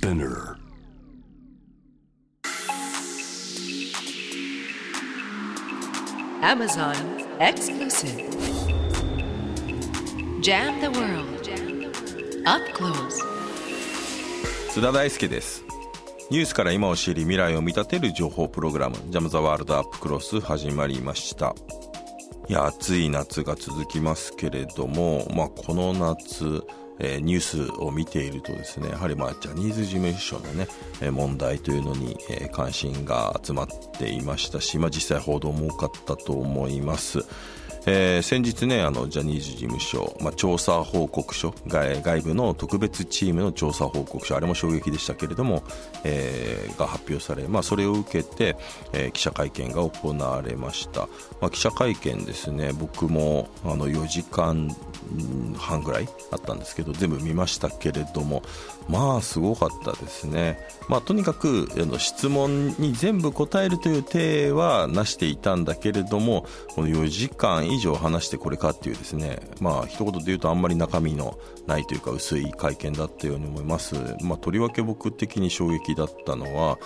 Spinner Amazon exclusive. Jam the world. Up close. 津田大輔ですニュースから今を知り未来を見立てる情報プログラム「ジャム・ザ・ワールド・アップ・クロス」始まりましたいや暑い夏が続きますけれども、まあ、この夏え、ニュースを見ているとですねやはりまあジャニーズ事務所のね、え、問題というのに、え、関心が集まっていましたし、まあ、実際報道も多かったと思います。えー、先日ねあのジャニーズ事務所、まあ、調査報告書外外部の特別チームの調査報告書あれも衝撃でしたけれども、えー、が発表され、まあ、それを受けて、えー、記者会見が行われました、まあ、記者会見ですね僕もあの4時間半ぐらいあったんですけど全部見ましたけれどもまあすごかったですね、まあ、とにかくあの質問に全部答えるという体はなしていたんだけれどもこの4時間以上話してこれかっていうですねまあ一言で言うとあんまり中身のないというか薄い会見だったように思います、まあ、とりわけ僕的に衝撃だったのは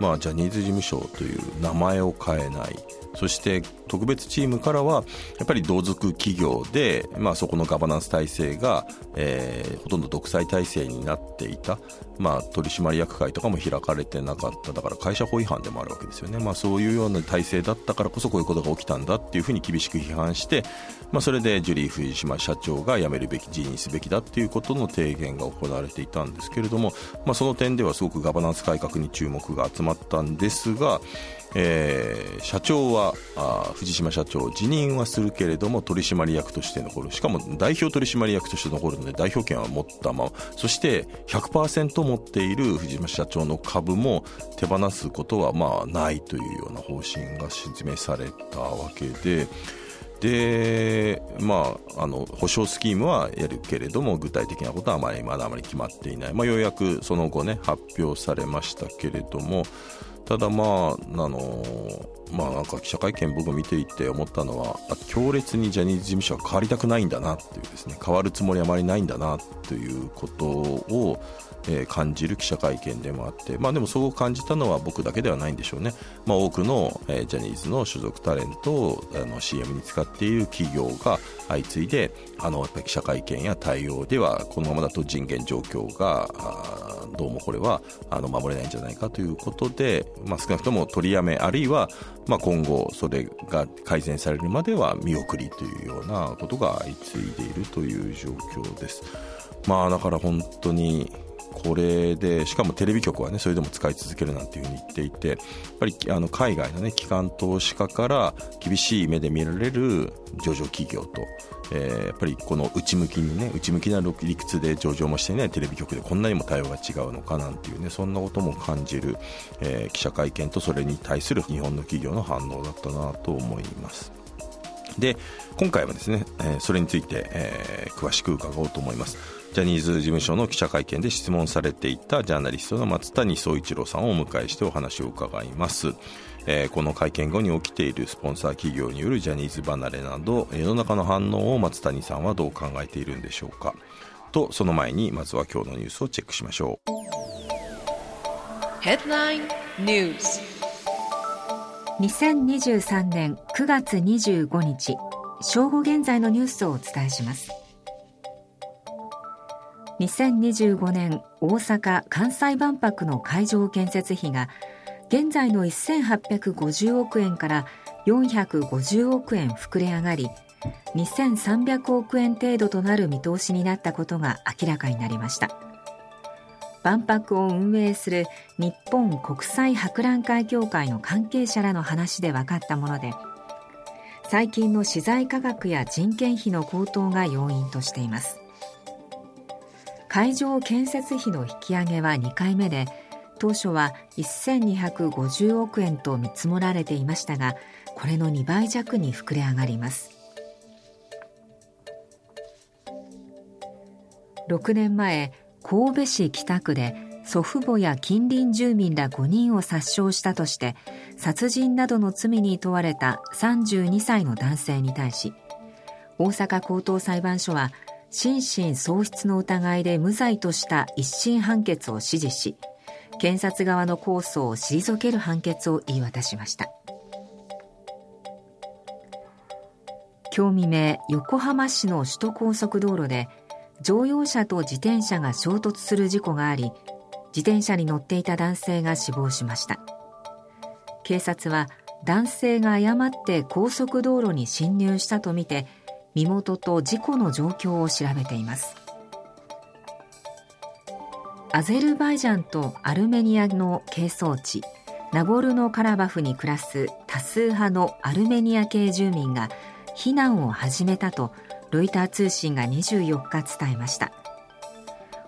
まあ、ジャニーズ事務所という名前を変えない。そして特別チームからはやっぱり同族企業で、まあ、そこのガバナンス体制が、えー、ほとんど独裁体制になっていた、まあ、取締役会とかも開かれてなかった。だから会社法違反でもあるわけですよね、まあ、そういうような体制だったからこそこういうことが起きたんだっていうふうに厳しく批判して、まあ、それでジュリー藤島社長が辞めるべき辞任すべきだっていうことの提言が行われていたんですけれども、まあ、その点ではすごくガバナンス改革に注目が集まったんですがえー、社長はあ藤島社長辞任はするけれども取締役として残るしかも代表取締役として残るので代表権は持ったままそして100%持っている藤島社長の株も手放すことはまあないというような方針が示されたわけで。で、まあ、あの保証スキームはやるけれども具体的なことはあまりまだあまり決まっていない、まあ、ようやくその後ね発表されましたけれどもただまあ、あのまあなんか記者会見僕見ていて思ったのは、強烈にジャニーズ事務所は変わりたくないんだなっていうですね、変わるつもりはあまりないんだなということを、えー、感じる記者会見でもあって、まあでもそう感じたのは僕だけではないんでしょうね。まあ多くの、えー、ジャニーズの所属タレントをあの CM に使っている企業が相次いで、あの、やっぱ記者会見や対応では、このままだと人権状況が、どうもこれはあの守れないんじゃないかということで、まあ、少なくとも取りやめあるいは、まあ、今後それが改善されるまでは見送りというようなことが相次いでいるという状況です。まあだから本当にこれでしかもテレビ局はねそれでも使い続けるなんていうふうに言っていてやっぱりあの海外のね機関投資家から厳しい目で見られる上場企業と、えー、やっぱりこの内向きにね内向きな理屈で上場もしていないテレビ局でこんなにも対応が違うのかなんていうねそんなことも感じる、えー、記者会見とそれに対する日本の企業の反応だったなと思います。で今回はですね、えー、それについて、えー、詳しく伺おうと思います。ジャニーズ事務所の記者会見で質問されていたジャーナリストの松谷総一郎さんをお迎えしてお話を伺います、えー、この会見後に起きているスポンサー企業によるジャニーズ離れなど世の中の反応を松谷さんはどう考えているんでしょうか。とその前にまずは今日のニュースをチェックしましょう。ヘッドラインニュース2023年9月25日正午現在のニュースをお伝えします2025年大阪・関西万博の会場建設費が現在の1850億円から450億円膨れ上がり2300億円程度となる見通しになったことが明らかになりました。万博を運営する日本国際博覧会協会の関係者らの話で分かったもので最近の資材価格や人件費の高騰が要因としています。会場建設費の引き上げは2回目で当初は1250億円と見積もられていましたがこれの2倍弱に膨れ上がります。6年前神戸市北区で祖父母や近隣住民ら5人を殺傷したとして殺人などの罪に問われた32歳の男性に対し大阪高等裁判所は心神喪失の疑いで無罪とした一審判決を支持し検察側の控訴を退ける判決を言い渡しました。今日未明横浜市の首都高速道路で乗用車と自転車が衝突する事故があり自転車に乗っていた男性が死亡しました。警察は男性が誤って高速道路に進入したとみて身元と事故の状況を調べています。アゼルバイジャンとアルメニアの係争地ナゴルノカラバフに暮らす多数派のアルメニア系住民が避難を始めたとロイター通信が24日伝えました。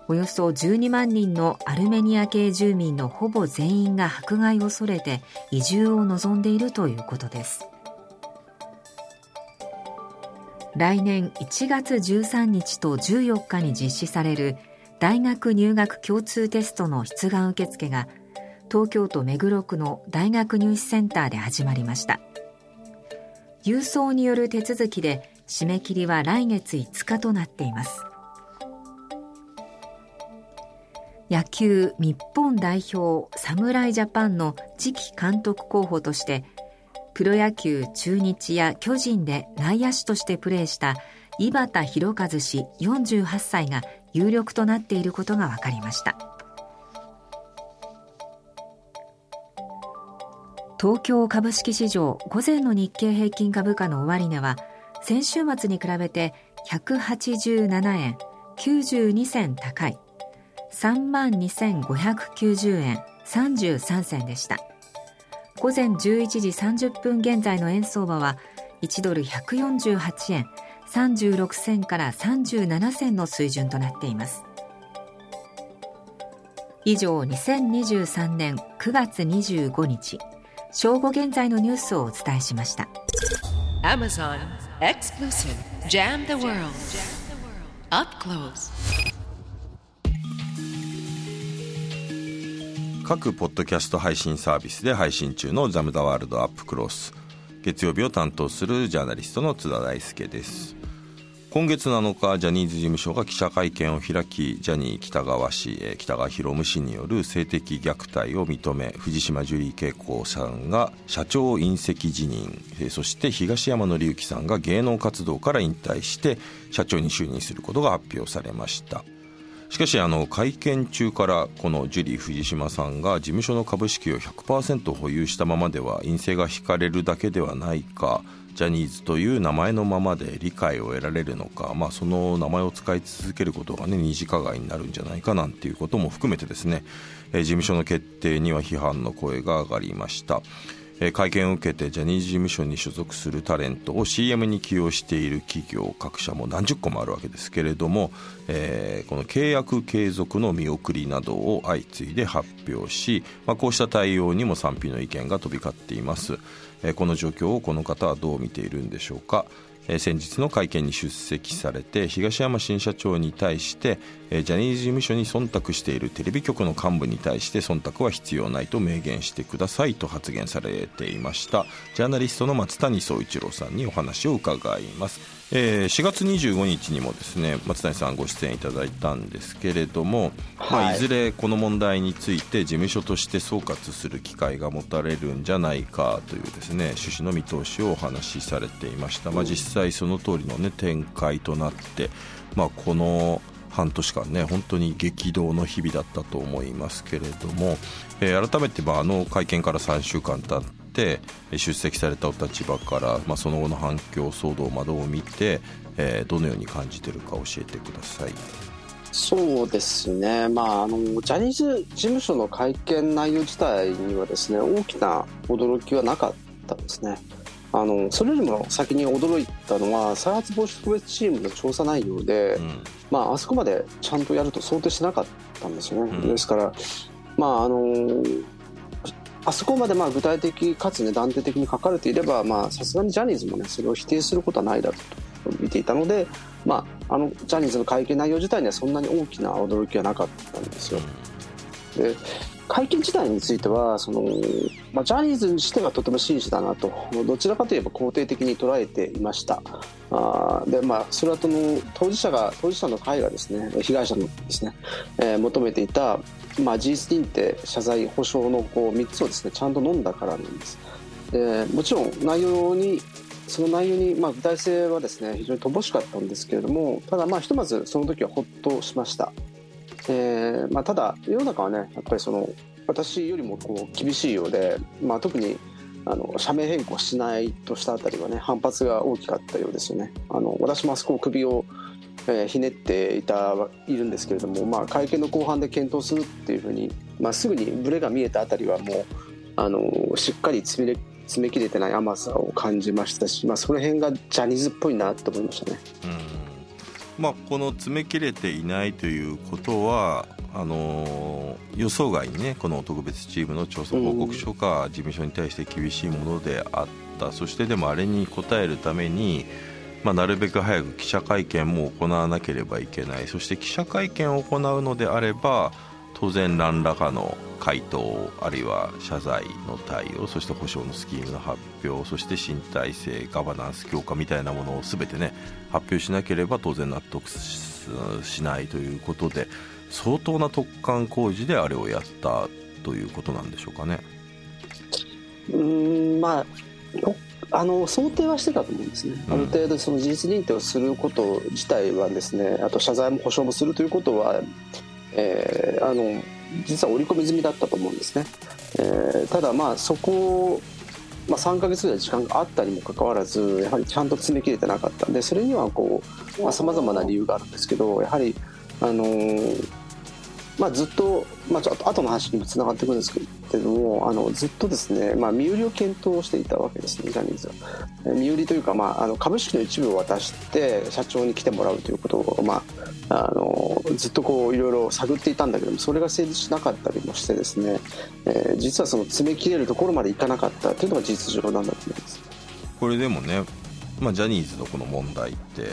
およそ12万人のアルメニア系住民のほぼ全員が迫害を恐れて移住を望んでいるということです。来年1月13日と14日に実施される大学入学共通テストの出願受付が東京都目黒区の大学入試センターで始まりました。郵送による手続きで締め切りは来月5日となっています。野球日本代表侍ジャパンの次期監督候補としてプロ野球中日や巨人で内野手としてプレーした井端弘和氏48歳が有力となっていることが分かりました。東京株式市場午前の日経平均株価の終値は先週末に比べて187円92銭高い。3万2590円33銭でした。午前11時30分現在の円相場は1ドル148円36銭から37銭の水準となっています。以上2023年9月25日正午現在のニュースをお伝えしました。Amazon Exclusive. Jam the World. Up Close. 各ポッドキャスト配信サービスで配信中の「ザム・ザ・ワールド・アップ・クロス」月曜日を担当するジャーナリストの津田大輔です。今月7日ジャニーズ事務所が記者会見を開きジャニー喜多川氏北川博文氏による性的虐待を認め藤島ジュリー景子さんが社長引責辞任。そして東山紀之さんが芸能活動から引退して社長に就任することが発表されました。しかしあの会見中からこのジュリー藤島さんが事務所の株式を100%保有したままでは陰性が引かれるだけではないかジャニーズという名前のままで理解を得られるのか、まあ、その名前を使い続けることがね二次加害になるんじゃないかなんていうことも含めてですね、え事務所の決定には批判の声が上がりました。え会見を受けてジャニーズ事務所に所属するタレントを CM に起用している企業各社も何十個もあるわけですけれども、えー、この契約継続の見送りなどを相次いで発表し、まあ、こうした対応にも賛否の意見が飛び交っています、えー、この状況をこの方はどう見ているんでしょうか。え先日の会見に出席されて東山新社長に対して、ジャニーズ事務所に忖度しているテレビ局の幹部に対して忖度は必要ないと明言してくださいと発言されていました。ジャーナリストの松谷総一郎さんにお話を伺います。えー、4月25日にもですね松谷さんご出演いただいたんですけれども、はい。まあ、いずれこの問題について事務所として総括する機会が持たれるんじゃないかというですね趣旨の見通しをお話しされていました、まあ、実際その通りの、ね、展開となって、まあ、この半年間ね本当に激動の日々だったと思いますけれども、えー、改めて、まあ、あの会見から3週間経って出席されたお立場から、まあ、その後の反響騒動などを見て、えー、どのように感じてるか教えてください。そうですね、まあ、あのジャニーズ事務所の会見内容自体にはですね大きな驚きはなかったんですね。あのそれよりも先に驚いたのは再発防止特別チームの調査内容で、うん、まあ、あそこまでちゃんとやると想定しなかったんですよね。うん、ですから、まああのあそこまでまあ具体的かつね断定的に書かれていればさすがにジャニーズもねそれを否定することはないだろうと見ていたので、まあ、あのジャニーズの会見内容自体にはそんなに大きな驚きはなかったんですよ。で会見自体についてはその、まあ、ジャニーズにしてはとても真摯だなと。どちらかといえば肯定的に捉えていました。あで、まあ、それはその当事者が当事者の会がですね被害者のですね、えー、求めていた、まあ、事実認定謝罪保証のこう3つをですねちゃんと飲んだからなんです。でもちろん内容にその内容に、まあ、具体性はですね非常に乏しかったんですけれどもただまあひとまずその時はほっとしました。えーまあ、ただ世の中はねやっぱりその私よりもこう厳しいようで、まあ、特にあの社名変更しないとしたあたりはね反発が大きかったようですよねあの私もあそこ首を、えー、ひねっていたいるんですけれども、まあ、会見の後半で検討するっていうふうに、まあ、すぐにブレが見えたあたりはもうあのしっかり詰め詰め切れてない甘さを感じましたし、まあ、その辺がジャニーズっぽいなと思いましたね。うんまあ、この詰め切れていないということはあの予想外にねこの特別チームの調査報告書が事務所に対して厳しいものであった、そしてでもあれに応えるために、まあ、なるべく早く記者会見も行わなければいけない。そして記者会見を行うのであれば当然何らかの回答あるいは謝罪の対応そして補償のスキームの発表そして身体性ガバナンス強化みたいなものを全てね発表しなければ当然納得しないということで相当な突貫工事であれをやったということなんでしょうかね。うんまああの想定はしてたと思うんですね、ある程度その事実認定をすること自体はですねあと謝罪も保証もするということはえー、あの実は織り込み済みだったと思うんですね、えー、ただまあそこ、まあ、3か月ぐらい時間があったにもかかわらずやはりちゃんと詰め切れてなかった。んでそれにはこうさまざ、まな理由があるんですけどやはりあのー、まあ、ずっと、まあ、ちょっと後の話にもつながってくるんですけどもあのずっとですね、まあ、身売りを検討していたわけですねジャニーズは。身売りというか、まあ、あの株式の一部を渡して社長に来てもらうということを、まあ、あのずっとこういろいろ探っていたんだけどもそれが成立しなかったりもしてですね、えー、実はその詰め切れるところまでいかなかったというのが事実上なんだと思いますこれでもね、まあ、ジャニーズのこの問題って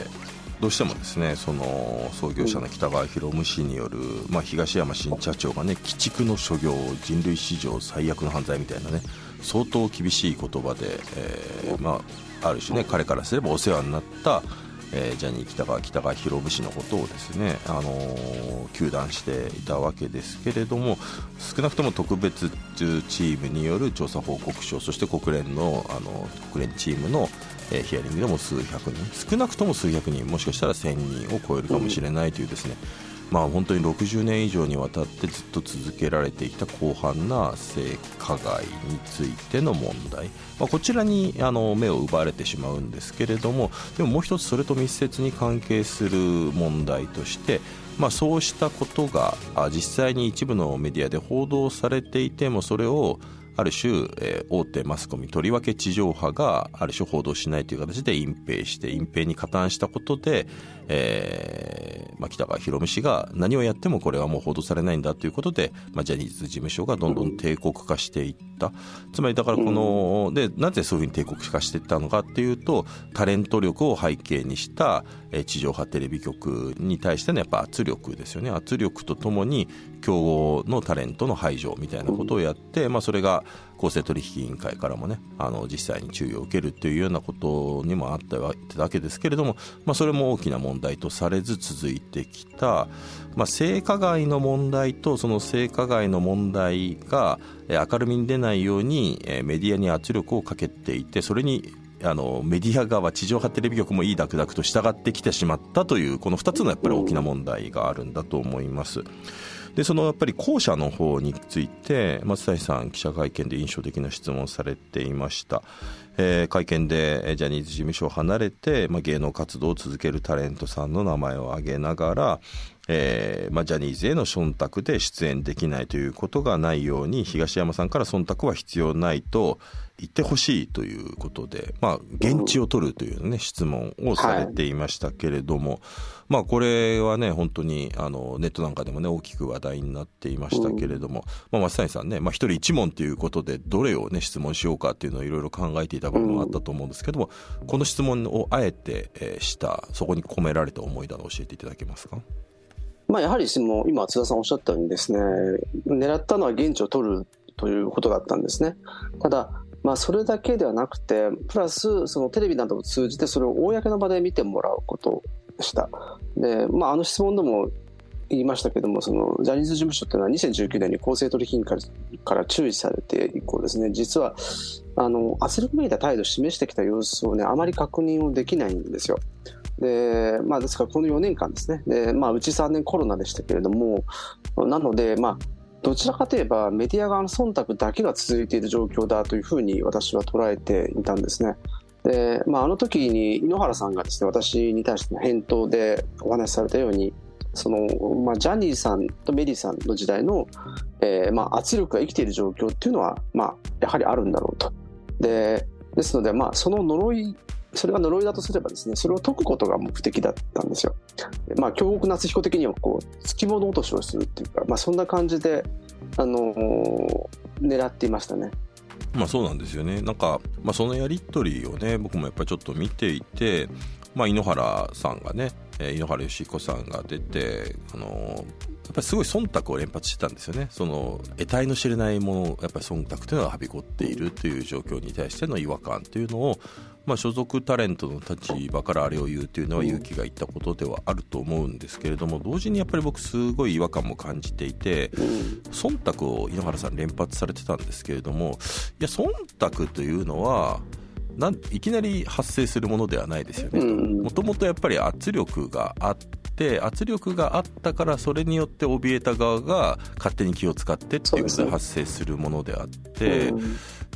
どうしてもですねその創業者の北川博文氏による、まあ、東山新社長がね鬼畜の所業人類史上最悪の犯罪みたいなね相当厳しい言葉で、えーまあ、ある種ね彼からすればお世話になったえー、ジャニー喜多川北川博文氏のことをですね、あのー、糾弾していたわけですけれども少なくとも特別チームによる調査報告書そして国連のあの国連チームの、えー、ヒアリングでも数百人少なくとも数百人もしかしたら1000人を超えるかもしれないというですね、まあ、本当に60年以上にわたってずっと続けられていた広範な性加害についての問題、まあ、こちらにあの目を奪われてしまうんですけれどもでももう一つそれと密接に関係する問題として、まあ、そうしたことが実際に一部のメディアで報道されていてもそれをある種、えー、大手マスコミとりわけ地上波がある種報道しないという形で隠蔽して隠蔽に加担したことで、えーまあ、北川博美氏が何をやってもこれはもう報道されないんだということで、まあ、ジャニーズ事務所がどんどん帝国化していった。つまりだからこのでなぜそういうふうに帝国化していったのかっていうとタレント力を背景にした、え、地上波テレビ局に対してのやっぱ圧力ですよね。圧力とともに競合のタレントの排除みたいなことをやって、まあ、それが公正取引委員会からもねあの実際に注意を受けるというようなことにもあったわけですけれども、まあ、それも大きな問題とされず続いてきた、まあ、性加害の問題とその性加害の問題が明るみに出ないようにメディアに圧力をかけていてそれにあのメディア側地上波テレビ局もいいダクダクと従ってきてしまったというこの2つのやっぱり大きな問題があるんだと思います。でそのやっぱり後者の方について松谷さん記者会見で印象的な質問をされていました、えー、会見でジャニーズ事務所を離れて、まあ、芸能活動を続けるタレントさんの名前を挙げながら、えーまあ、ジャニーズへの忖度で出演できないということがないように東山さんから忖度は必要ないと言ってほしいということで、まあ、現地を取るというね、質問をされていましたけれども、はい、まあ、これはね、本当にあのネットなんかでもね、大きく話題になっていましたけれども、まあ、松谷さんね、まあ、一人一問ということで、どれをね、質問しようかっていうのをいろいろ考えていた部分もあったと思うんですけども、この質問をあえて、えー、した、そこに込められた思いなど教えていただけますか？まあ、やはりその今津田さんおっしゃったようにですね狙ったのは現地を取るということだったんですね。ただまあ、それだけではなくてプラスそのテレビなどを通じてそれを公の場で見てもらうことでしたで、まあ、あの質問でも言いましたけどもそのジャニーズ事務所というのは2019年に公正取引委員会から注意されて以降ですね実はあの圧力めいた態度を示してきた様子をねあまり確認をできないんですよ。でまあ、ですからこの4年間ですねで、まあ、うち3年コロナでしたけれどもなので、まあ、どちらかといえばメディア側の忖度だけが続いている状況だというふうに私は捉えていたんですね。でまあ、あの時に井ノ原さんがですね私に対しての返答でお話しされたようにその、まあ、ジャニーさんとメリーさんの時代の、えーまあ、圧力が生きている状況っていうのは、まあ、やはりあるんだろうと。でですので、まあ、その呪いそれが呪いだとすればですねそれを解くことが目的だったんですよ。まあ京極夏彦的にはこう付き物落としをするっていうか、まあ、そんな感じで、あのー、狙っていましたね。まあそうなんですよね。なんか、まあ、そのやり取りをね僕もやっぱりちょっと見ていて、まあ、井ノ原さんがね、えー、井ノ原快彦さんが出て、あのー、やっぱりすごい忖度を連発してたんですよね、その得体の知れないもの、やっぱり忖度というのがはびこっているという状況に対しての違和感というのを、まあ、所属タレントの立場からあれを言うというのは勇気がいったことではあると思うんですけれども同時にやっぱり僕すごい違和感も感じていて忖度を井ノ原さん連発されてたんですけれどもいや忖度というのはなんいきなり発生するものではないですよね。もともとやっぱり圧力があって圧力があったからそれによって怯えた側が勝手に気を使ってっていうことで発生するものであって。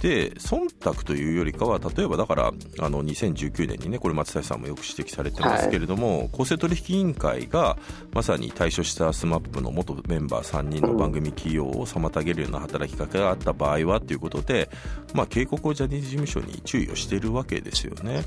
で忖度というよりかは例えばだからあの2019年にねこれ松谷さんもよく指摘されてますけれども、はい、公正取引委員会がまさに退所した SMAP の元メンバー3人の番組起用を妨げるような働きかけがあった場合はということで、まあ、警告をジャニーズ事務所に注意をしているわけですよね。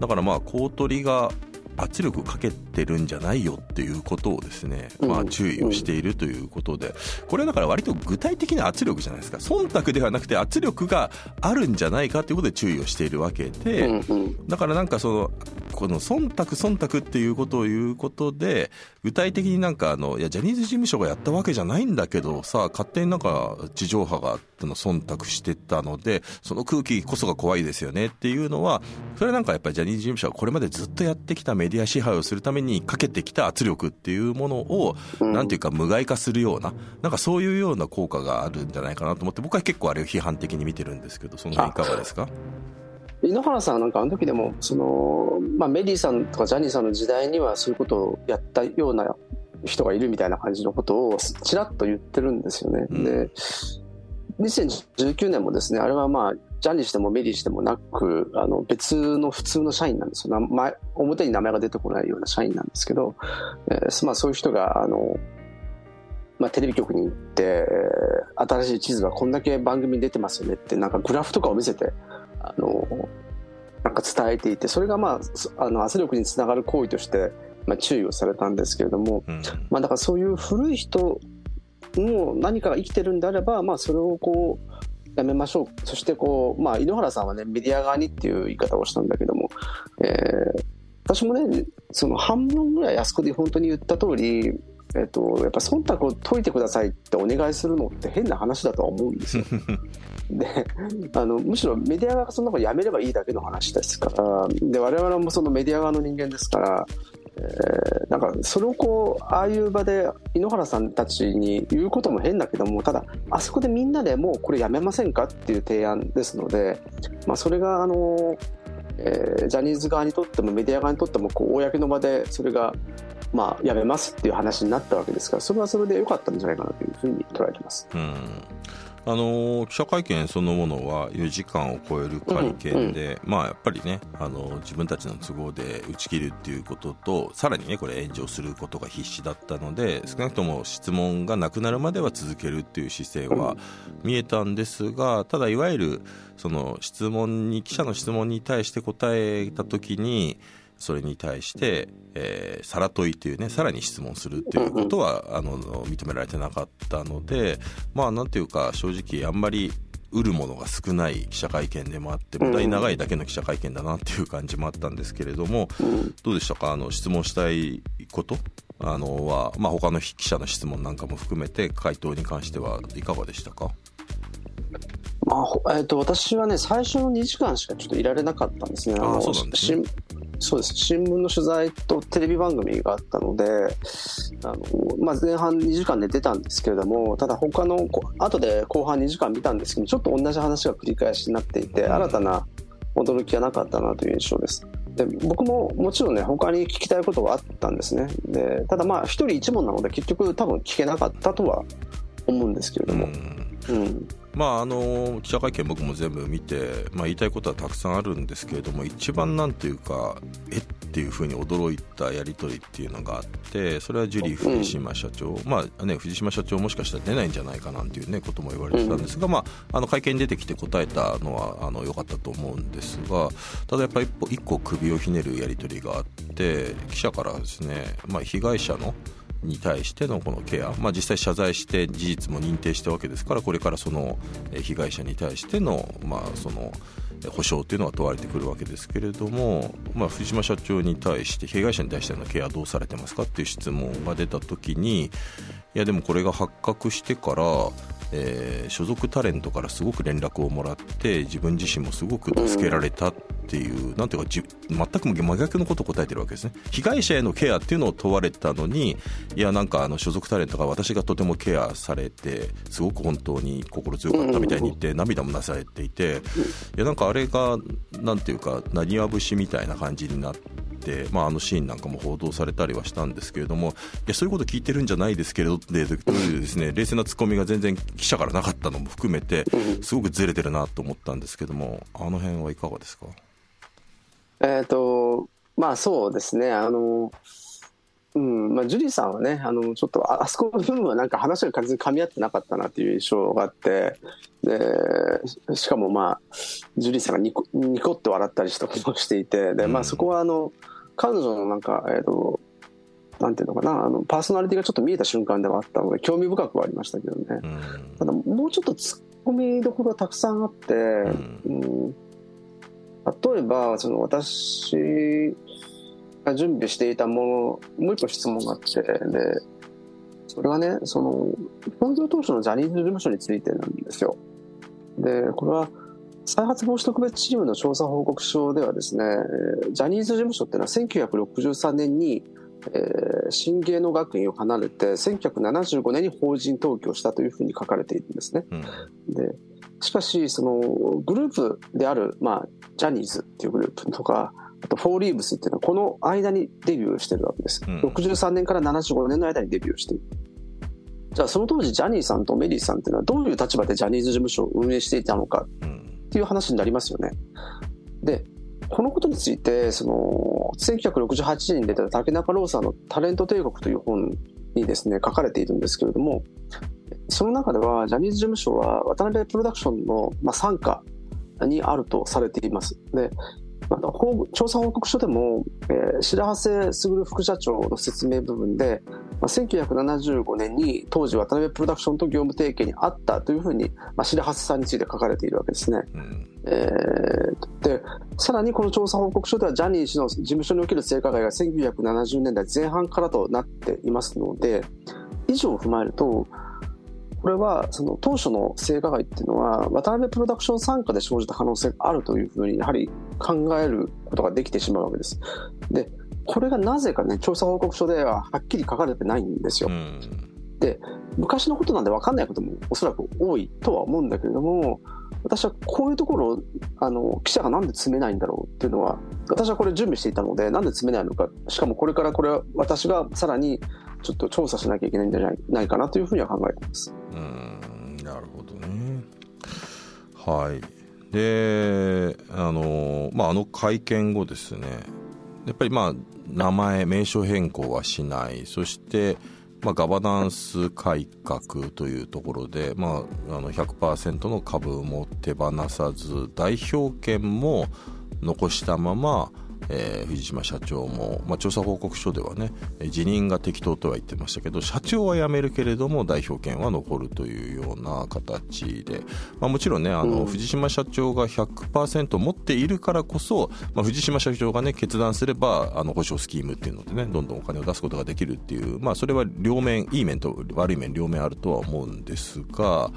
だからまあ公取が圧力かけてるんじゃないよっていうことをですね、まあ、注意をしているということで、これはだから割と具体的な圧力じゃないですか。忖度ではなくて圧力があるんじゃないかということで注意をしているわけで、だからなんかそのこの忖度忖度っていうことを言うことで具体的になんかあのいやジャニーズ事務所がやったわけじゃないんだけどさ勝手になんか地上波がの忖度してたのでその空気こそが怖いですよねっていうのはそれなんかやっぱりジャニーズ事務所はこれまでずっとやってきたメディア支配をするためにかけてきた圧力っていうものを、なんていうか無害化するようななんかそういうような効果があるんじゃないかなと思って僕は結構あれを批判的に見てるんですけどその辺いかがですか？井ノ原さんなんかあの時でもその、まあ、メリーさんとかジャニーさんの時代にはそういうことをやったような人がいるみたいな感じのことをちらっと言ってるんですよね。うん、で2019年もですねあれはまあジャニーしてもメリーしてもなくあの別の普通の社員なんですよ前表に名前が出てこないような社員なんですけど、えーまあ、そういう人があの、まあ、テレビ局に行って新しい地図がこんだけ番組に出てますよねってなんかグラフとかを見せてあのなんか伝えていてそれが、まあ、あの圧力につながる行為として、まあ、注意をされたんですけれども、うん、まあ、だからそういう古い人の何かが生きてるんであれば、まあ、それをこうやめましょう。そしてこう、まあ、井ノ原さんはねメディア側にっていう言い方をしたんだけども、えー、私もねその半分ぐらい安子で本当に言った通りえっと、やっぱ忖度を解いてくださいってお願いするのって変な話だとは思うんですよ。であのむしろメディア側がそんなことやめればいいだけの話ですからで我々もそのメディア側の人間ですから、えー、なんかそれをこうああいう場で井ノ原さんたちに言うことも変だけどもただあそこでみんなでもうこれやめませんかっていう提案ですので、まあ、それがあの、えー、ジャニーズ側にとってもメディア側にとってもこう公の場でそれがまあ、やめますっていう話になったわけですからそれはそれで良かったんじゃないかなというふうに捉えてます。うん。あの記者会見そのものは4時間を超える会見で、うん。うん、まあ、やっぱりねあの自分たちの都合で打ち切るっていうこととさらにねこれ炎上することが必死だったので少なくとも質問がなくなるまでは続けるっていう姿勢は見えたんですがただいわゆるその質問に記者の質問に対して答えた時にそれに対して、えー、さら問いというね、さらに質問するっていうことは、あの、認められてなかったので、まあ、なんていうか、正直、あんまり、売るものが少ない記者会見でもあって無駄に長いだけの記者会見だなっていう感じもあったんですけれども、どうでしたか？あの質問したいこと？あのは、まあ、他の記者の質問なんかも含めて回答に関してはいかがでしたか？まあえーと、私はね最初の2時間しかちょっといられなかったんですね。あそうなんですねそうです。新聞の取材とテレビ番組があったのであの、まあ、前半2時間で出たんですけれどもただ他の後で後半2時間見たんですけどちょっと同じ話が繰り返しになっていて新たな驚きはなかったなという印象です。で僕ももちろんね他に聞きたいことがあったんですね。でただまあ一人一問なので結局多分聞けなかったとは思うんですけれども、うん、うんまあ、あの記者会見僕も全部見て、まあ、言いたいことはたくさんあるんですけれども一番なんていうかえっていうふうに驚いたやり取りっていうのがあってそれはジュリー藤島社長、うん、まあね、藤島社長もしかしたら出ないんじゃないかなんていう、ね、ことも言われてたんですが、うん、まあ、あの会見に出てきて答えたのはあの良かったと思うんですがただやっぱり一個首をひねるやり取りがあって記者からですね、まあ、被害者のに対してのこのケア、まあ、実際謝罪して事実も認定したわけですからこれからその被害者に対しての,、まあその補償というのは問われてくるわけですけれども、まあ、藤島社長に対して被害者に対してのケアどうされてますかっていう質問が出た時にいやでもこれが発覚してからえー、所属タレントからすごく連絡をもらって自分自身もすごく助けられたっていう、なんていうか全く真逆のことを答えてるわけですね。被害者へのケアっていうのを問われたのにいやなんかあの所属タレントが私がとてもケアされてすごく本当に心強かったみたいに言って涙もなされていていやなんかあれがなんていうかなにわ節みたいな感じになって、まあ、あのシーンなんかも報道されたりはしたんですけれどもいやそういうこと聞いてるんじゃないですけれどでというです、ね、冷静なツッコミが全然記者からなかったのも含めてすごくずれてるなと思ったんですけどもあの辺はいかがですか？えっ、とまあそうですね。あのうんまあ、ジュリーさんはねあのちょっとあそこの部分はなんか話が完全に噛み合ってなかったなっていう印象があってでしかもまあジュリーさんがニコニコって笑ったりしたこともしていてで、まあ、そこはあの彼女のなんか、えーと、なんていうのかなあのパーソナリティがちょっと見えた瞬間ではあったので興味深くはありましたけどね、うん、ただもうちょっとツッコミどころがたくさんあって、うん、うん、例えばその私が準備していたものもう一個質問があってでそれはねその本業当初のジャニーズ事務所についてなんですよ。でこれは再発防止特別チームの調査報告書ではですねジャニーズ事務所っていうのは1963年に、えー、新芸能学院を離れて1975年に法人登記をしたというふうに書かれているんですね、うん、でしかしそのグループである、まあ、ジャニーズっていうグループとかあと、フォーリーブスっていうのはこの間にデビューしてるわけです。うん、63年から75年の間にデビューしている。じゃあその当時ジャニーさんとメリーさんっていうのはどういう立場でジャニーズ事務所を運営していたのかっていう話になりますよね。で、このことについて、その、1968年に出た竹中ローさんのタレント帝国という本にですね、書かれているんですけれども、その中ではジャニーズ事務所は渡辺プロダクションの、まあ、傘下にあるとされています。で、また調査報告書でも、えー、白羽卓副社長の説明部分で、まあ、1975年に当時渡辺プロダクションと業務提携にあったというふうに、まあ、白羽さんについて書かれているわけですね。うん、えー、でさらにこの調査報告書ではジャニー氏の事務所における性加害が1970年代前半からとなっていますので以上を踏まえるとこれはその当初の性加害っていうのは渡辺プロダクション参加で生じた可能性があるというふうにやはり考えることができてしまうわけです。でこれがなぜかね調査報告書でははっきり書かれてないんですよ。で昔のことなんで分かんないこともおそらく多いとは思うんだけれども私はこういうところをあの記者がなんで詰めないんだろうっていうのは私はこれ準備していたのでなんで詰めないのかしかもこれからこれは私がさらにちょっと調査しなきゃいけないんじゃないかなというふうには考えてます。うんなるほどね。はい。で、あの、まあ、あの会見後ですね、やっぱりまあ、名前、名称変更はしない、そして、まあ、ガバナンス改革というところで、まあ、あの100%の株も手放さず代表権も残したままえー、藤島社長も、まあ、調査報告書ではね辞任が適当とは言ってましたけど社長は辞めるけれども代表権は残るというような形で、まあ、もちろんねあの、藤島社長が100%持っているからこそ、まあ、藤島社長がね決断すればあの保証スキームっていうのでねどんどんお金を出すことができるっていう、まあ、それは両面いい面と悪い面両面あるとは思うんですが。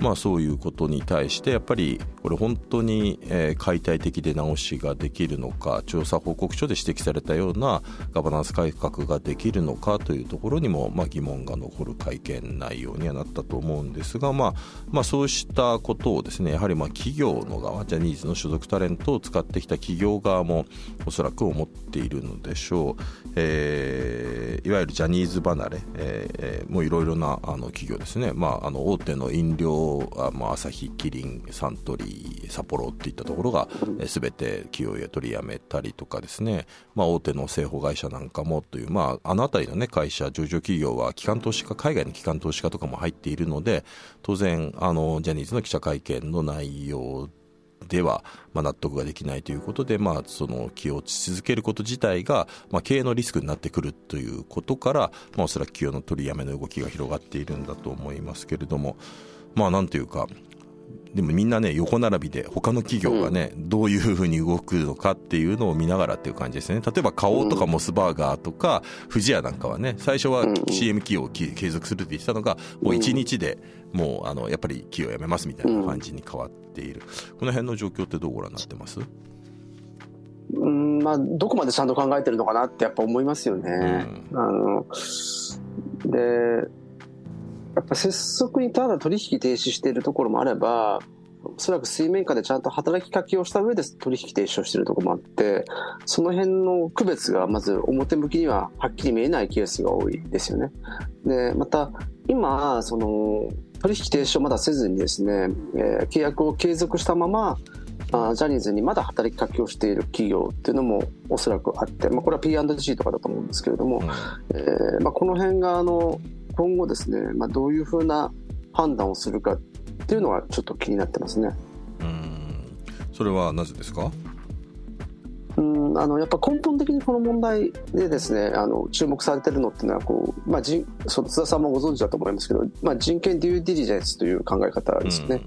まあ、そういうことに対してやっぱりこれ本当に、え、解体的で直しができるのか調査報告書で指摘されたようなガバナンス改革ができるのかというところにも、まあ、疑問が残る会見内容にはなったと思うんですが、まあまあ、そうしたことをですねやはりまあ企業の側ジャニーズの所属タレントを使ってきた企業側もおそらく思っているのでしょう、えー、いわゆるジャニーズ離れ、えー、もういろいろなあの企業ですね、まあ、あの大手の飲料あまあ、朝日キリンサントリー札幌っていったところがすべて企業へ取りやめたりとかですね、まあ、大手の製法会社なんかもという、まあ、あの辺りの、ね、会社上場企業は機関投資家海外の機関投資家とかも入っているので当然あのジャニーズの記者会見の内容では、まあ、納得ができないということで、まあ、その起用し続けること自体が、まあ、経営のリスクになってくるということから、まあ、おそらく起用の取りやめの動きが広がっているんだと思いますけれども。まあなんていうか、でもみんなね、横並びで他の企業がね、うん、どういうふうに動くのかっていうのを見ながらっていう感じですね。例えば、花王とかモスバーガーとか、富士屋なんかはね、最初は CM 企業を継続するって言ってたのが、もう1日でもう、あの、やっぱり企業やめますみたいな感じに変わっている。この辺の状況ってどうご覧になってます？うんまあ、どこまでちゃんと考えてるのかなってやっぱ思いますよね。うん、あのでやっぱ拙速にただ取引停止しているところもあれば、おそらく水面下でちゃんと働きかけをした上で取引停止をしているところもあって、その辺の区別がまず表向きにははっきり見えないケースが多いですよね。で、また、今、その、取引停止をまだせずにですね、えー、契約を継続したまま、あジャニーズにまだ働きかけをしている企業っていうのもおそらくあって、まあ、これは P&G とかだと思うんですけれども、うん、えー、まあ、この辺があの今後ですね、まあ、どういうふうな判断をするかっていうのはちょっと気になってますね。うんそれはなぜですか？うんあのやっぱ根本的にこの問題でですねあの注目されてるのっていうのはこう、まあ、じそ津田さんもご存知だと思いますけど、まあ、人権デューディリジェンスという考え方ですね、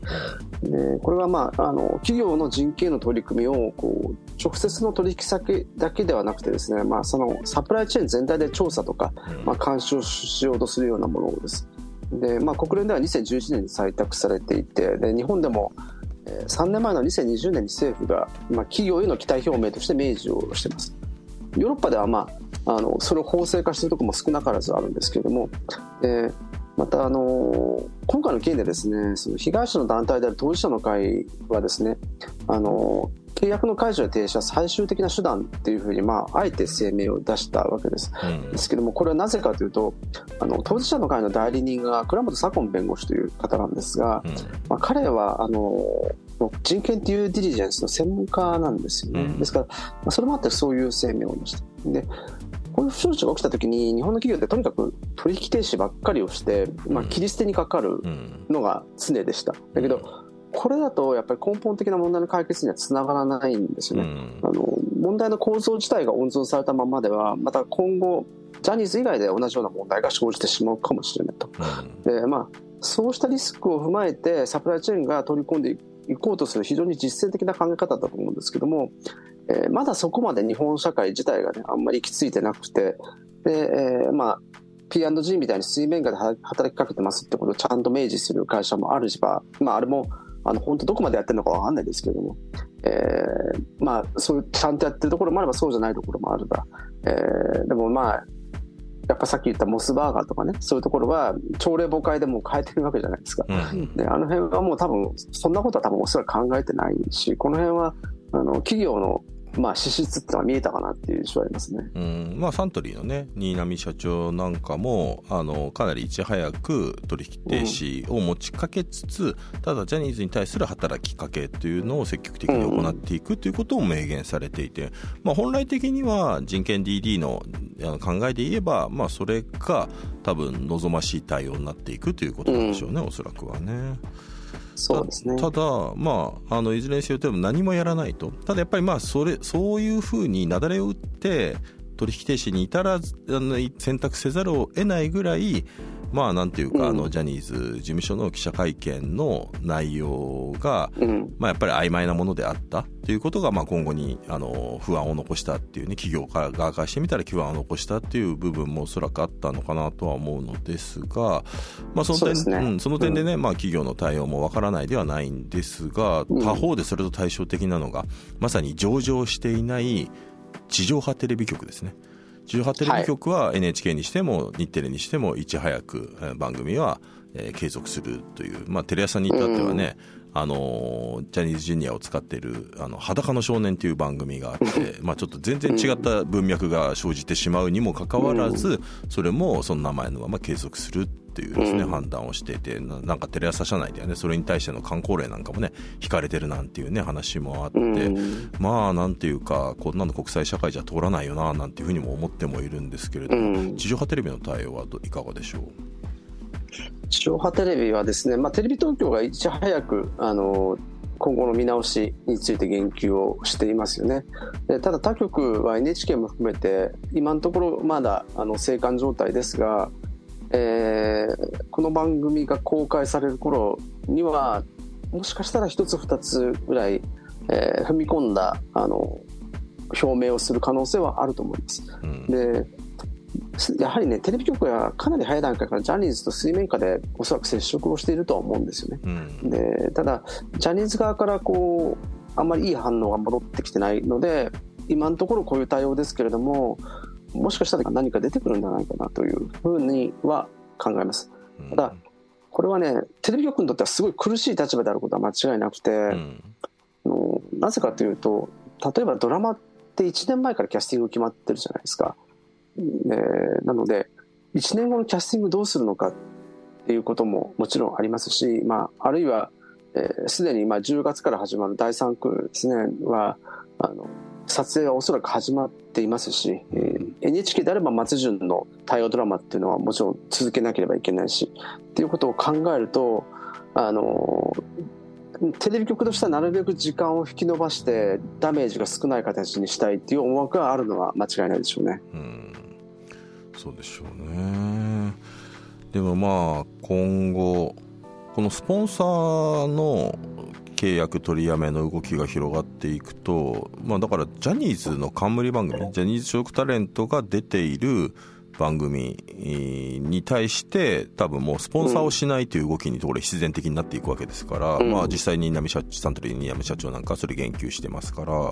うん、でこれは、まあ、あの企業の人権の取り組みをこう直接の取引先だけではなくてですね、まあ、そのサプライチェーン全体で調査とか、まあ、監視をしようとするようなものです。でまあ、国連では2011年に採択されていてで日本でも3年前の2020年に政府が、まあ、企業への期待表明として明示をしています。ヨーロッパでは、まあ、あのそれを法制化しているところも少なからずあるんですけれども、えー、またあの今回の件でですねその被害者の団体である当事者の会はですねあの契約の解除や停止は最終的な手段っていうふうに、まあ、あえて声明を出したわけです。うん、ですけども、これはなぜかというと、あの、当事者の会の代理人が倉本左近弁護士という方なんですが、うん、まあ、彼は、あの、人権デューディリジェンスの専門家なんですよね。うん、ですから、まあ、それもあってそういう声明を出した。で、こういう不祥事が起きた時に日本の企業ってとにかく取引停止ばっかりをして、まあ、切り捨てにかかるのが常でした。だけど、これだとやっぱり根本的な問題の解決にはつながらないんですよね。うん、あの問題の構造自体が温存されたままではまた今後ジャニーズ以外で同じような問題が生じてしまうかもしれないと。うん、でまあそうしたリスクを踏まえてサプライチェーンが取り込んでいこうとする非常に実践的な考え方だと思うんですけども、えー、まだそこまで日本社会自体がねあんまり行き着いてなくてで、えー、まあ P&G みたいに水面下で働きかけてますってことをちゃんと明示する会社もあるしば、まあ、あれもあの本当どこまでやってるのかわかんないですけれども、えー、まあそういうちゃんとやってるところもあればそうじゃないところもあるが、えー、でもまあやっぱさっき言ったモスバーガーとかねそういうところは朝令暮改でもう変えてるわけじゃないですか、うん、であの辺はもう多分そんなことは多分おそらく考えてないしこの辺はあの企業のまあ、資質ってのは見えたかなっていう印象ありますね。うん、まあ、サントリーのね、新浪社長なんかも、あの、かなりいち早く取引停止を持ちかけつつ、うん、ただ、ジャニーズに対する働きかけというのを積極的に行っていくということを明言されていて、まあ、本来的には人権 DD の考えで言えば、まあ、それが多分望ましい対応になっていくということなんでしょうね、うん、おそらくはね。そうですね。ただ、まあ、あのいずれにせよでも何もやらないと。ただやっぱりまあそれそういうふうに雪崩を打って取引停止に至らずあの選択せざるを得ないぐらいまあなんていうか、うん。あのジャニーズ事務所の記者会見の内容が、うん。まあ、やっぱり曖昧なものであったということが、まあ、今後にあの不安を残したっていうね企業から側からしてみたら不安を残したっていう部分もおそらくあったのかなとは思うのですが、まあ、その点そその点でね、まあ、企業の対応もわからないではないんですがうん。他方でそれと対照的なのがまさに上場していない地上波テレビ局ですね。地上波テレビ局は NHK にしても日テレにしてもいち早くえー番組はえー継続するという、まあ、テレ朝に至ってはね、あのージャニーズジュニアを使っている「あの裸の少年」という番組があって、まあ、ちょっと全然違った文脈が生じてしまうにもかかわらず、それもその名前のまま継続するっていうですね、うん。判断をしていてななんかテレ朝社内ではね。それに対しての観光令なんかもね引かれてるなんていうね話もあって、うん。まあなんていうかこんなの国際社会じゃ通らないよななんていうふうにも思ってもいるんですけれども、うん。地上波テレビの対応はどいかがでしょう？地上波テレビはですね、まあ、テレビ東京がいち早くあの今後の見直しについて言及をしていますよね。でただ他局は NHK も含めて今のところまだあの静観状態ですが、えーこの番組が公開される頃にはもしかしたら1つ2つぐらい、えー踏み込んだあの表明をする可能性はあると思います。うんでやはりねテレビ局はかなり早い段階からジャニーズと水面下でおそらく接触をしているとは思うんですよね。うんでただジャニーズ側からこうあんまりいい反応が戻ってきてないので今のところこういう対応ですけれどももしかしたら何か出てくるんじゃないかなというふうには考えます。ただこれはねテレビ局にとってはすごい苦しい立場であることは間違いなくて、うんあのなぜかというと例えばドラマって1年前からキャスティング決まってるじゃないですか。ねなので1年後のキャスティングどうするのかっていうことももちろんありますし、まあ、あるいはすで、にまあ10月から始まる第3クールですねはあの撮影はおそらく始まっていますし、えー NHK であれば松潤の大河ドラマっていうのはもちろん続けなければいけないしっていうことを考えるとあのテレビ局としてはなるべく時間を引き延ばしてダメージが少ない形にしたいっていう思惑があるのは間違いないでしょうね。うん。そうでしょうね。でもまあ今後このスポンサーの契約取りやめの動きが広がっていくと、まあ、だからジャニーズの冠番組ジャニーズ所属タレントが出ている番組に対して多分もうスポンサーをしないという動きにこれ必然的になっていくわけですから、うん。まあ、実際に南社サントリー新山社長なんかはそれ言及してますから、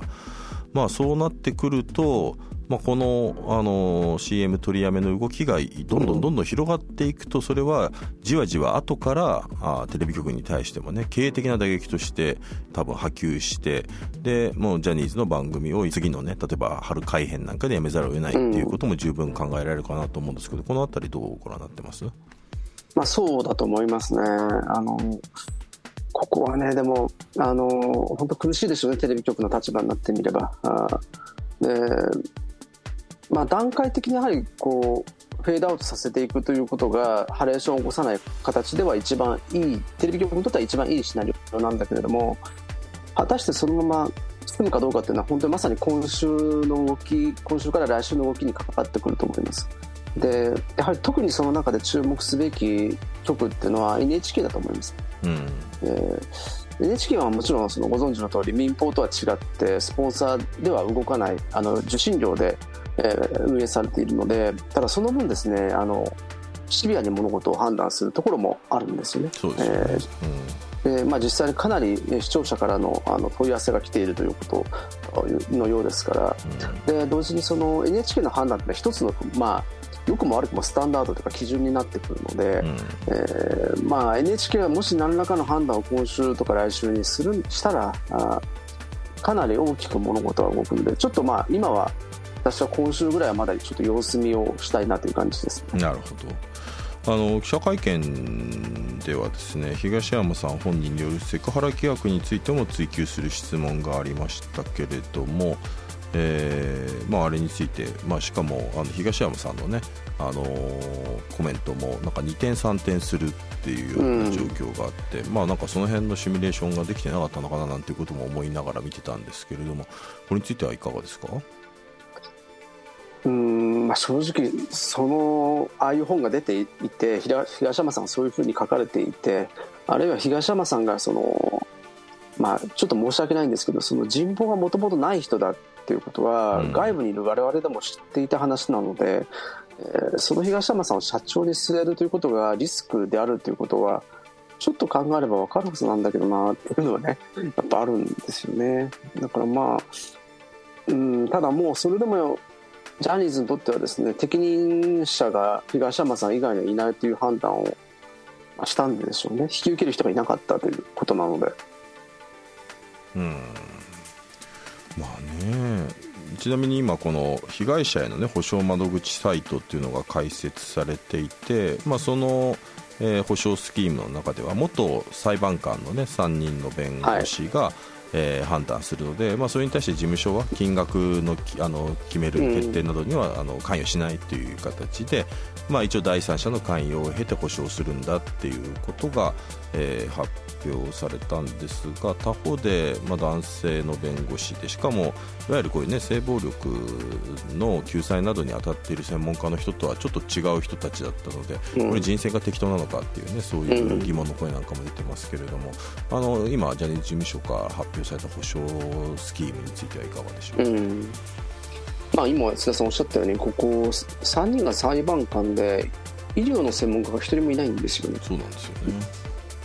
まあ、そうなってくると、まあ、このあの CM 取りやめの動きがどんどんどんどん広がっていくとそれはじわじわ後からあテレビ局に対してもね経営的な打撃として多分波及してでもうジャニーズの番組を次のね例えば春改編なんかでやめざるを得ないっていうことも十分考えられるかなと思うんですけどこの辺りどうご覧になってます？まあ、そうだと思いますね。あのここはねでもあの本当苦しいですよねテレビ局の立場になってみれば。あでまあ、段階的にやはりこうフェードアウトさせていくということがハレーションを起こさない形では一番いいテレビ局にとっては一番いいシナリオなんだけれども果たしてそのまま進むかどうかっていうのは本当にまさに今週の動き今週から来週の動きにかかってくると思います。でやはり特にその中で注目すべき局っていうのは NHK だと思います。うんえー NHK はもちろんそのご存知の通り民放とは違ってスポンサーでは動かないあの受信料で、えー運営されているのでただその分ですねあのシビアに物事を判断するところもあるんですよね。そうですよね、でまあ、実際にかなりえー視聴者からのあの問い合わせが来ているということのようですから。で同時にその NHK の判断って一つの、まあ、良くも悪くもスタンダードというか基準になってくるので、うん。うんえーまあ、NHK はもし何らかの判断を今週とか来週にするしたらあかなり大きく物事は動くのでちょっとまあ今は私は今週ぐらいはまだちょっと様子見をしたいなという感じですね。なるほど。あの記者会見ではですね東山さん本人によるセクハラ疑惑についても追及する質問がありましたけれども、えーまあ、あれについて、まあ、しかもあの東山さんのねあのーコメントもなんか2点3点するっていうような状況があって、まあなんかその辺のシミュレーションができてなかったのかななんていうことも思いながら見てたんですけれどもこれについてはいかがですか？うーんまあ、正直そのああいう本が出ていて東東山さんがそういうふうに書かれていてあるいは東山さんがその、まあ、ちょっと申し訳ないんですけどその人望がもともとない人だっていうことは、うん。外部にいる我々でも知っていた話なので、えーその東山さんを社長に据えるということがリスクであるということはちょっと考えれば分かるはずなんだけどなっていうのはねやっぱあるんですよね。だからまあうんただもうそれでもジャニーズにとってはですね適任者が東山さん以外にはいないという判断をまあしたんでしょうね。引き受ける人がいなかったということなので。うん。まあね。ちなみに今この被害者へのね保証窓口サイトっていうのが開設されていて、まあ、その、えー保証スキームの中では元裁判官のね3人の弁護士が、えー判断するので、まあ、それに対して事務所は金額のきあの決める決定などには、あの関与しないという形で、まあ、一応第三者の関与を経て保証するんだっていうことが、えー発表されたんですが他方で、まあ、男性の弁護士でしかもいわゆるこういう、ね、性暴力の救済などに当たっている専門家の人とはちょっと違う人たちだったので、うん。これ人選が適当なのかっていうねそういう疑問の声なんかも出てますけれども、あの今、ジャニーズ事務所から発表された保証スキームについてはいかがでしょうか？うん。まあ今須田さんおっしゃったようにここ3人が裁判官で医療の専門家が1人もいないんですよね。そうなんですよね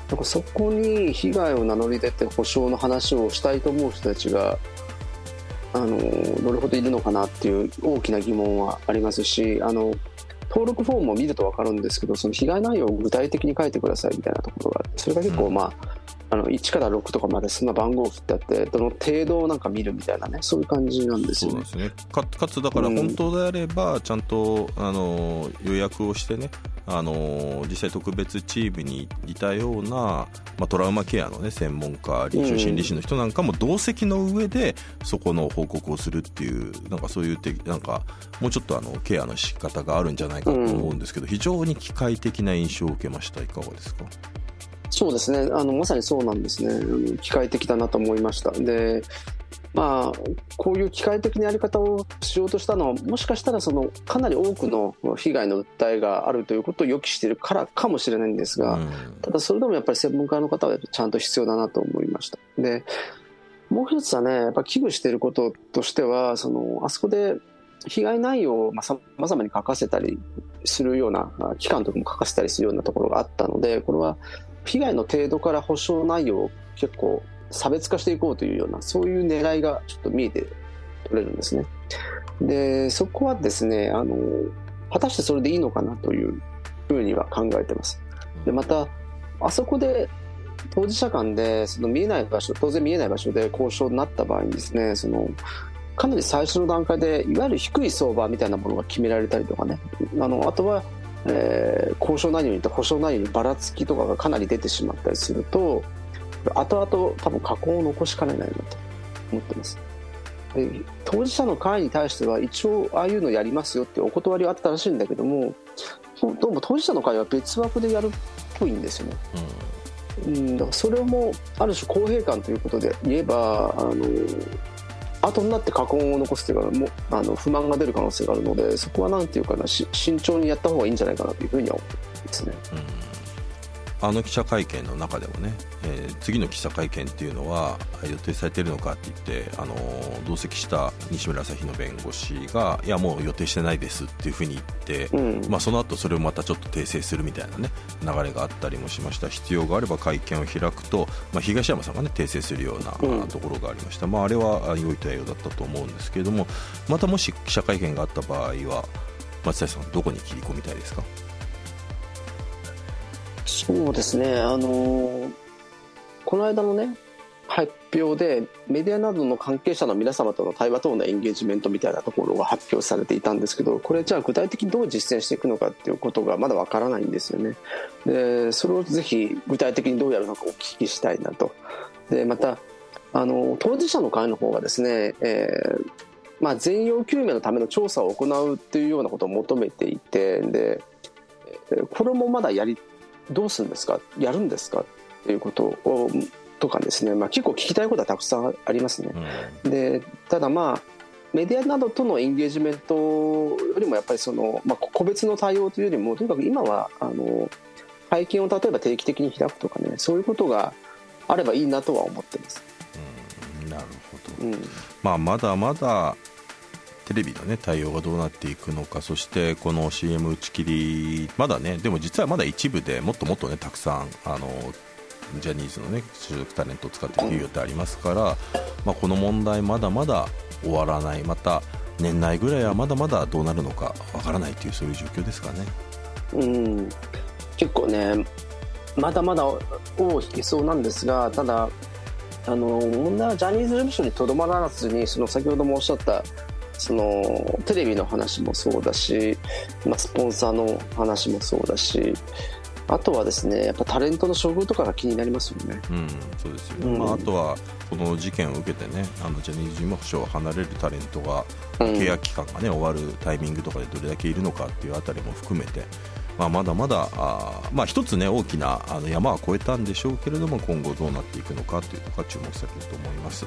だからそこに被害を名乗り出て保証の話をしたいと思う人たちがあのどれほどいるのかなっていう大きな疑問はありますしあの登録フォームを見ると分かるんですけどその被害内容を具体的に書いてくださいみたいなところがあってそれが結構うん。まあ,、あの1から6とかまでそんな番号を振ってあってどの程度をなんか見るみたいなねそういう感じなんですよね。そうで。すね。かかつだからうん。本当であればちゃんと、あの予約をしてねあの実際特別チームにいたような、まあ、トラウマケアの、ね、専門家臨床心理士の人なんかも同席の上でそこの報告をするっていうなんかそういうてなんかもうちょっとあのケアの仕方があるんじゃないかと思うんですけど、非常に機械的な印象を受けました。いかがですか？そうですね。あのまさにそうなんですね。機械的だなと思いました。でまあこういう機械的なやり方をしようとしたのはもしかしたらそのかなり多くの被害の訴えがあるということを予期しているからかもしれないんですが、うん。ただそれでもやっぱり専門家の方はちゃんと必要だなと思いました。でもう一つはねやっぱ危惧していることとしてはそのあそこで被害内容をまあさまざまに書かせたりするようなあ機関とかも書かせたりするようなところがあったのでこれは被害の程度から保証内容を結構差別化していこうというようなそういう狙いがちょっと見えて取れるんですね。でそこはですねあの果たしてそれでいいのかなというふうには考えてます。でまたあそこで当事者間でその見えない場所当然見えない場所で交渉になった場合にですねそのかなり最初の段階でいわゆる低い相場みたいなものが決められたりとかね。あのあとは、えー交渉内容によって保証内容にばらつきとかがかなり出てしまったりすると後々多分過去を残しかねないなと思ってます。で当事者の会に対しては一応ああいうのやりますよってお断りはあったらしいんだけどもどうも当事者の会は別枠でやるっぽいんですよね。うん、だからそれもある種公平感ということで言えばあの後になって過根を残すというかもうあの不満が出る可能性があるのでそこはなんていうかなし慎重にやった方がいいんじゃないかなというふうには思ってますね。あの記者会見の中でもね、えー次の記者会見っていうのは予定されているのかって言って、あのー同席した西村朝日の弁護士がいやもう予定してないですっていうふうに言って、うん。まあ、その後それをまたちょっと訂正するみたいなね流れがあったりもしました。必要があれば会見を開くと、まあ、東山さんがね訂正するような、ところがありました、まあ、あれはあ良い対応だったと思うんですけれどもまたもし記者会見があった場合は松谷さんどこに切り込みたいですか？そうですね、あのこの間のね、発表で、メディアなどの関係者の皆様との対話等のエンゲージメントみたいなところが発表されていたんですけど、これじゃあ具体的にどう実践していくのかっていうことがまだわからないんですよね。で、それをぜひ具体的にどうやるのかお聞きしたいなと。で、また、あの、当事者の会の方がですね、えーまあ、全容究明のための調査を行うっていうようなことを求めていてでこれもまだやりどうするんですか？やるんですか？っていうことをとかですね、まあ、結構聞きたいことはたくさんありますね。うん、でただまあメディアなどとのエンゲージメントよりもやっぱりその、まあ、個別の対応というよりもとにかく今はあの会見を例えば定期的に開くとかねそういうことがあればいいなとは思ってます。うん、なるほど、うん、まあ、まだまだテレビの、ね、対応がどうなっていくのかそしてこの CM 打ち切りまだねでも実はまだ一部でもっともっとねたくさんあのジャニーズのね所属タレントを使ってる企業ってありますから、まあ、この問題まだまだ終わらないまた年内ぐらいはまだまだどうなるのかわからないというそういう状況ですかね。うん結構ねまだまだ尾を引きそうなんですがただあの問題はジャニーズ事務所にとどまらずにその先ほどもおっしゃったそのテレビの話もそうだし、まあ、スポンサーの話もそうだしあとはですねやっぱタレントの処遇とかが気になりますよね。うん、そうですよ、うん、まあ、あとはこの事件を受けてねあのジャニーズ事務所を離れるタレントが、契約期間がね終わるタイミングとかでどれだけいるのかっていうあたりも含めて。まあ、まだまだあ、まあ、一つね大きなあの山は越えたんでしょうけれども今後どうなっていくのかというところが注目されると思います。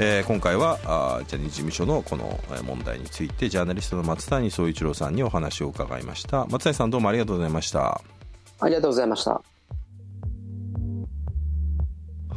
えー、今回はあジャニーズ事務所のこの問題についてジャーナリストの松谷総一郎さんにお話を伺いました。松谷さんどうもありがとうございました。ありがとうございました。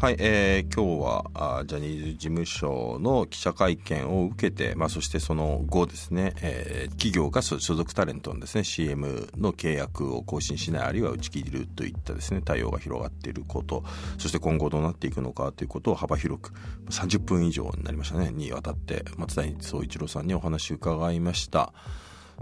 はい、えー、今日はあジャニーズ事務所の記者会見を受けて、まあ、そしてその後ですね、えー、企業が所属タレントのですね CM の契約を更新しないあるいは打ち切るといったですね対応が広がっていることそして今後どうなっていくのかということを幅広く30分以上になりましたねにわたって松谷総一郎さんにお話を伺いました。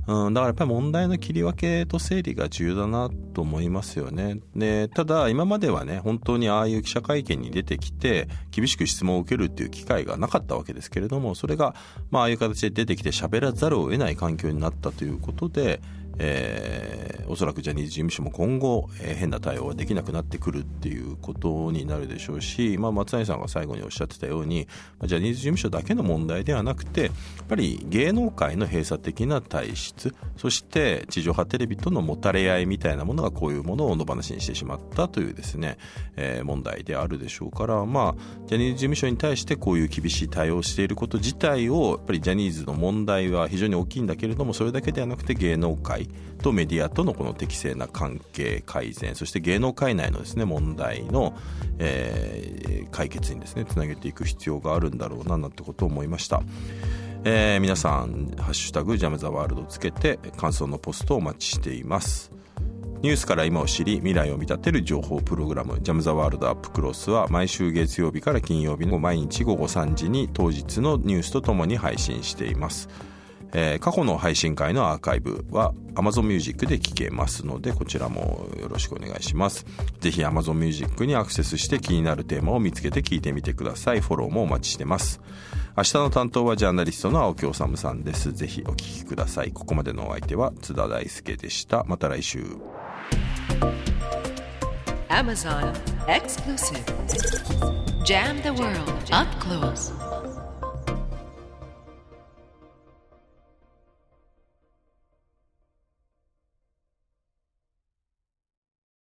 うん、だからやっぱり問題の切り分けと整理が重要だなと思いますよね。で、ただ今まではね、本当にああいう記者会見に出てきて、厳しく質問を受けるっていう機会がなかったわけですけれども、それが、まあああいう形で出てきて喋らざるを得ない環境になったということで、えー、おそらくジャニーズ事務所も今後、えー、変な対応ができなくなってくるっていうことになるでしょうし、まあ、松谷さんが最後におっしゃってたようにジャニーズ事務所だけの問題ではなくてやっぱり芸能界の閉鎖的な体質そして地上波テレビとのもたれ合いみたいなものがこういうものを野放しにしてしまったというですね、えー、問題であるでしょうから、まあ、ジャニーズ事務所に対してこういう厳しい対応をしていること自体をやっぱりジャニーズの問題は非常に大きいんだけれどもそれだけではなくて芸能界とメディアとのこの適正な関係改善そして芸能界内のですね問題の、えー、解決にですねつなげていく必要があるんだろうななんてことを思いました。えー、皆さん「ハッシュタグジャム・ザ・ワールド」つけて感想のポストをお待ちしていますニュースから今を知り未来を見立てる情報プログラム「ジャム・ザ・ワールド・アップ・クロス」は毎週月曜日から金曜日の毎日午後3時に当日のニュースとともに配信していますえー、過去の配信会のアーカイブは Amazon Music で聴けますのでこちらもよろしくお願いします。ぜひ Amazon Music にアクセスして気になるテーマを見つけて聞いてみてください。フォローもお待ちしてます。明日の担当はジャーナリストの青木治さんです。ぜひお聞きください。ここまでのお相手は津田大輔でした。また来週。Amazon Exclusive. Jam the World Up Close.